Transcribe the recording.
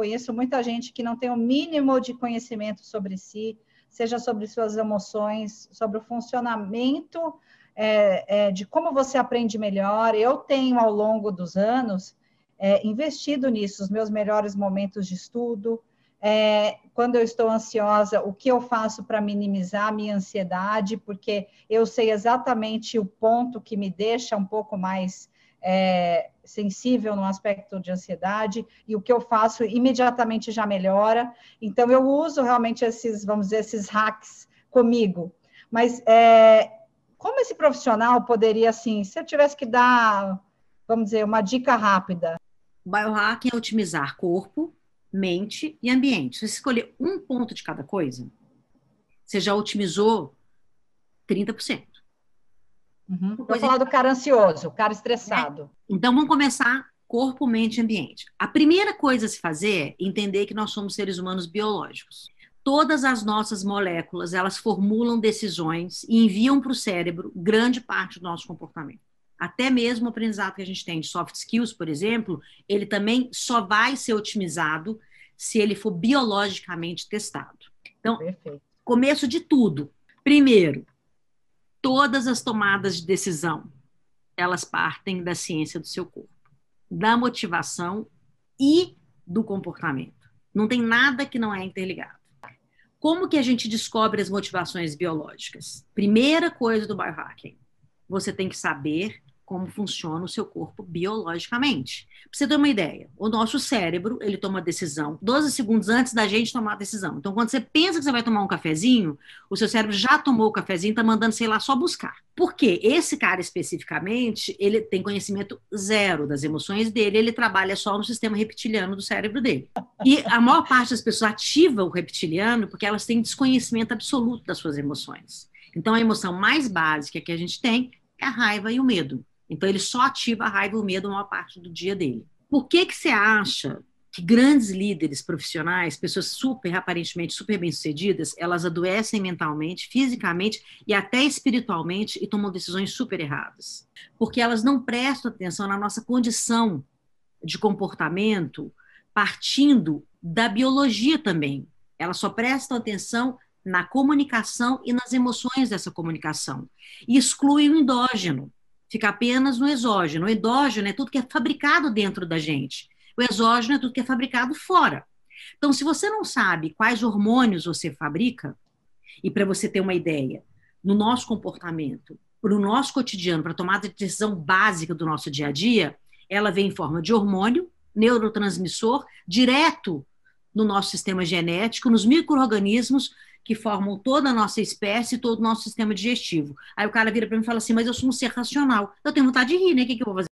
conheço muita gente que não tem o mínimo de conhecimento sobre si, seja sobre suas emoções, sobre o funcionamento é, é, de como você aprende melhor. Eu tenho, ao longo dos anos, é, investido nisso, os meus melhores momentos de estudo, é, quando eu estou ansiosa, o que eu faço para minimizar a minha ansiedade, porque eu sei exatamente o ponto que me deixa um pouco mais é, sensível no aspecto de ansiedade, e o que eu faço imediatamente já melhora. Então, eu uso realmente esses, vamos dizer, esses hacks comigo. Mas é, como esse profissional poderia, assim, se eu tivesse que dar, vamos dizer, uma dica rápida? Biohacking é otimizar corpo, mente e ambiente. Se você escolher um ponto de cada coisa, você já otimizou 30%. Uhum. Vou falar do cara ansioso, o cara estressado. É. Então, vamos começar corpo, mente e ambiente. A primeira coisa a se fazer é entender que nós somos seres humanos biológicos. Todas as nossas moléculas, elas formulam decisões e enviam para o cérebro grande parte do nosso comportamento. Até mesmo o aprendizado que a gente tem de soft skills, por exemplo, ele também só vai ser otimizado se ele for biologicamente testado. Então, Perfeito. começo de tudo. Primeiro, todas as tomadas de decisão, elas partem da ciência do seu corpo, da motivação e do comportamento. Não tem nada que não é interligado. Como que a gente descobre as motivações biológicas? Primeira coisa do biohacking, você tem que saber como funciona o seu corpo biologicamente. Para você ter uma ideia, o nosso cérebro, ele toma decisão 12 segundos antes da gente tomar a decisão. Então, quando você pensa que você vai tomar um cafezinho, o seu cérebro já tomou o cafezinho, está mandando, sei lá, só buscar. Por quê? Esse cara especificamente, ele tem conhecimento zero das emoções dele, ele trabalha só no sistema reptiliano do cérebro dele. E a maior parte das pessoas ativa o reptiliano porque elas têm desconhecimento absoluto das suas emoções. Então, a emoção mais básica que a gente tem é a raiva e o medo. Então, ele só ativa a raiva e o medo uma parte do dia dele. Por que, que você acha que grandes líderes profissionais, pessoas super, aparentemente super bem-sucedidas, elas adoecem mentalmente, fisicamente e até espiritualmente e tomam decisões super erradas? Porque elas não prestam atenção na nossa condição de comportamento partindo da biologia também. Elas só prestam atenção na comunicação e nas emoções dessa comunicação. E excluem o endógeno fica apenas no exógeno. O endógeno é tudo que é fabricado dentro da gente. O exógeno é tudo que é fabricado fora. Então, se você não sabe quais hormônios você fabrica, e para você ter uma ideia, no nosso comportamento, para o nosso cotidiano, para a tomada de decisão básica do nosso dia a dia, ela vem em forma de hormônio, neurotransmissor, direto no nosso sistema genético, nos micro-organismos que formam toda a nossa espécie, todo o nosso sistema digestivo. Aí o cara vira para mim e fala assim: Mas eu sou um ser racional. Eu tenho vontade de rir, né? O que, que eu vou fazer?